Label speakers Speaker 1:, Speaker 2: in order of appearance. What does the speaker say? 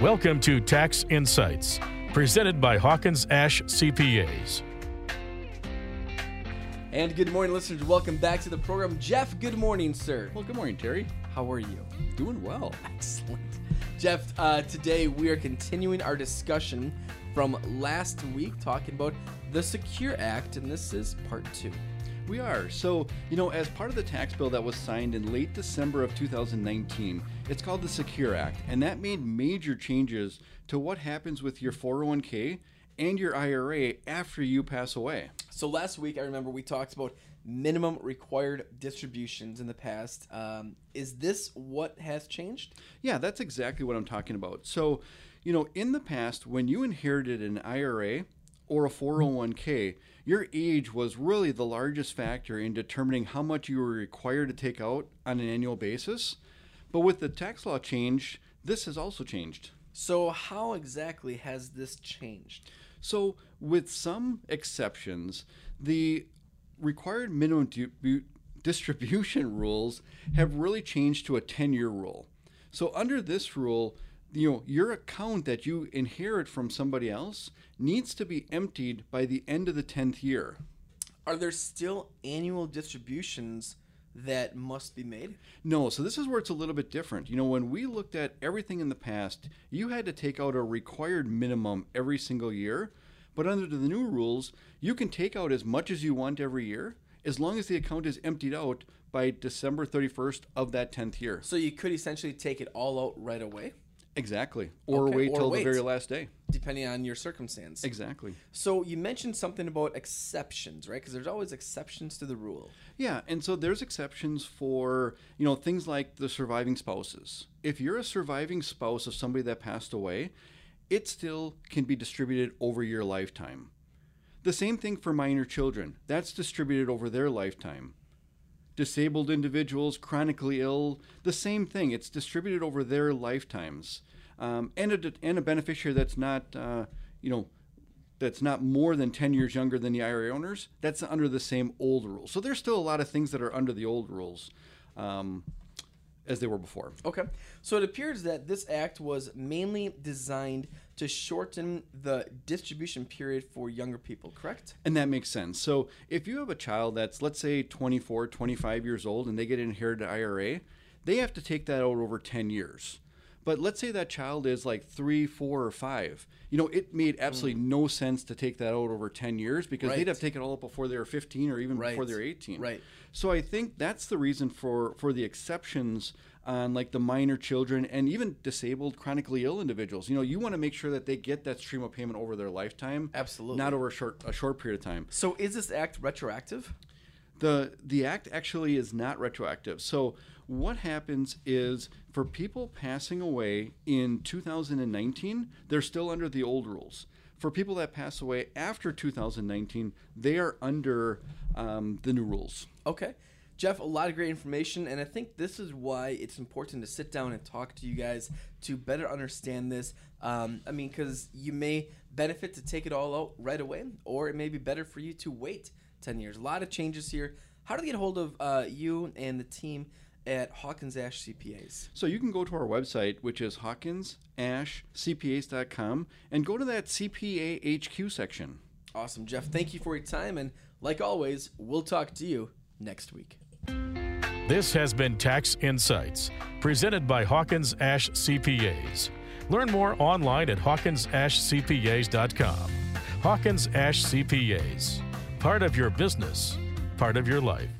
Speaker 1: Welcome to Tax Insights, presented by Hawkins Ash CPAs.
Speaker 2: And good morning, listeners. Welcome back to the program. Jeff, good morning, sir.
Speaker 3: Well, good morning, Terry.
Speaker 2: How are you?
Speaker 3: Doing well.
Speaker 2: Excellent. Jeff, uh, today we are continuing our discussion from last week talking about the Secure Act, and this is part two.
Speaker 3: We are. So, you know, as part of the tax bill that was signed in late December of 2019, it's called the Secure Act, and that made major changes to what happens with your 401k and your IRA after you pass away.
Speaker 2: So, last week I remember we talked about minimum required distributions in the past. Um, is this what has changed?
Speaker 3: Yeah, that's exactly what I'm talking about. So, you know, in the past, when you inherited an IRA or a 401k, your age was really the largest factor in determining how much you were required to take out on an annual basis. But with the tax law change, this has also changed.
Speaker 2: So, how exactly has this changed?
Speaker 3: So, with some exceptions, the required minimum du- distribution rules have really changed to a 10 year rule. So, under this rule, you know your account that you inherit from somebody else needs to be emptied by the end of the 10th year
Speaker 2: are there still annual distributions that must be made
Speaker 3: no so this is where it's a little bit different you know when we looked at everything in the past you had to take out a required minimum every single year but under the new rules you can take out as much as you want every year as long as the account is emptied out by December 31st of that 10th year.
Speaker 2: So you could essentially take it all out right away?
Speaker 3: Exactly. Or
Speaker 2: Okay,
Speaker 3: wait
Speaker 2: or
Speaker 3: till
Speaker 2: wait.
Speaker 3: the very last day.
Speaker 2: depending on your circumstance.
Speaker 3: Exactly.
Speaker 2: So you mentioned something about exceptions, right? Because there's always exceptions to the rule.
Speaker 3: Yeah, and so there's exceptions for, you know, things like the surviving spouses. If you're a surviving spouse of somebody that passed away, it still can be distributed over your lifetime. The same thing for minor children. That's distributed over their lifetime. Disabled individuals, chronically ill, the same thing. It's distributed over their lifetimes. Um, and, a, and a beneficiary that's not, uh, you know, that's not more than 10 years younger than the IRA owners, that's under the same old rules. So there's still a lot of things that are under the old rules um, as they were before.
Speaker 2: Okay. So it appears that this act was mainly designed to shorten the distribution period for younger people, correct?
Speaker 3: And that makes sense. So if you have a child that's, let's say, 24, 25 years old and they get an inherited IRA, they have to take that out over 10 years. But let's say that child is like three, four, or five. You know, it made absolutely mm. no sense to take that out over 10 years because
Speaker 2: Right.
Speaker 3: they'd have taken it all up before they were 15 or even
Speaker 2: Right.
Speaker 3: before they're 18.
Speaker 2: Right.
Speaker 3: So I think that's the reason for, for the exceptions on like the minor children and even disabled, chronically ill individuals. You know, you want to make sure that they get that stream of payment over their lifetime.
Speaker 2: Absolutely.
Speaker 3: Not over a short a short period of time.
Speaker 2: So is this act retroactive?
Speaker 3: The the act actually is not retroactive. So what happens is for people passing away in 2019, they're still under the old rules. For people that pass away after 2019, they are under um, the new rules.
Speaker 2: Okay. Jeff, a lot of great information, and I think this is why it's important to sit down and talk to you guys to better understand this. Um, I mean, because you may benefit to take it all out right away, or it may be better for you to wait 10 years. A lot of changes here. How do they get hold of uh, you and the team at Hawkins Ash CPAs?
Speaker 3: So you can go to our website, which is hawkinsashcpas.com, and go to that CPA HQ section.
Speaker 2: Awesome, Jeff. Thank you for your time, and like always, we'll talk to you next week.
Speaker 1: This has been Tax Insights, presented by Hawkins Ash CPAs. Learn more online at hawkinsashcpas.com. Hawkins Ash CPAs, part of your business, part of your life.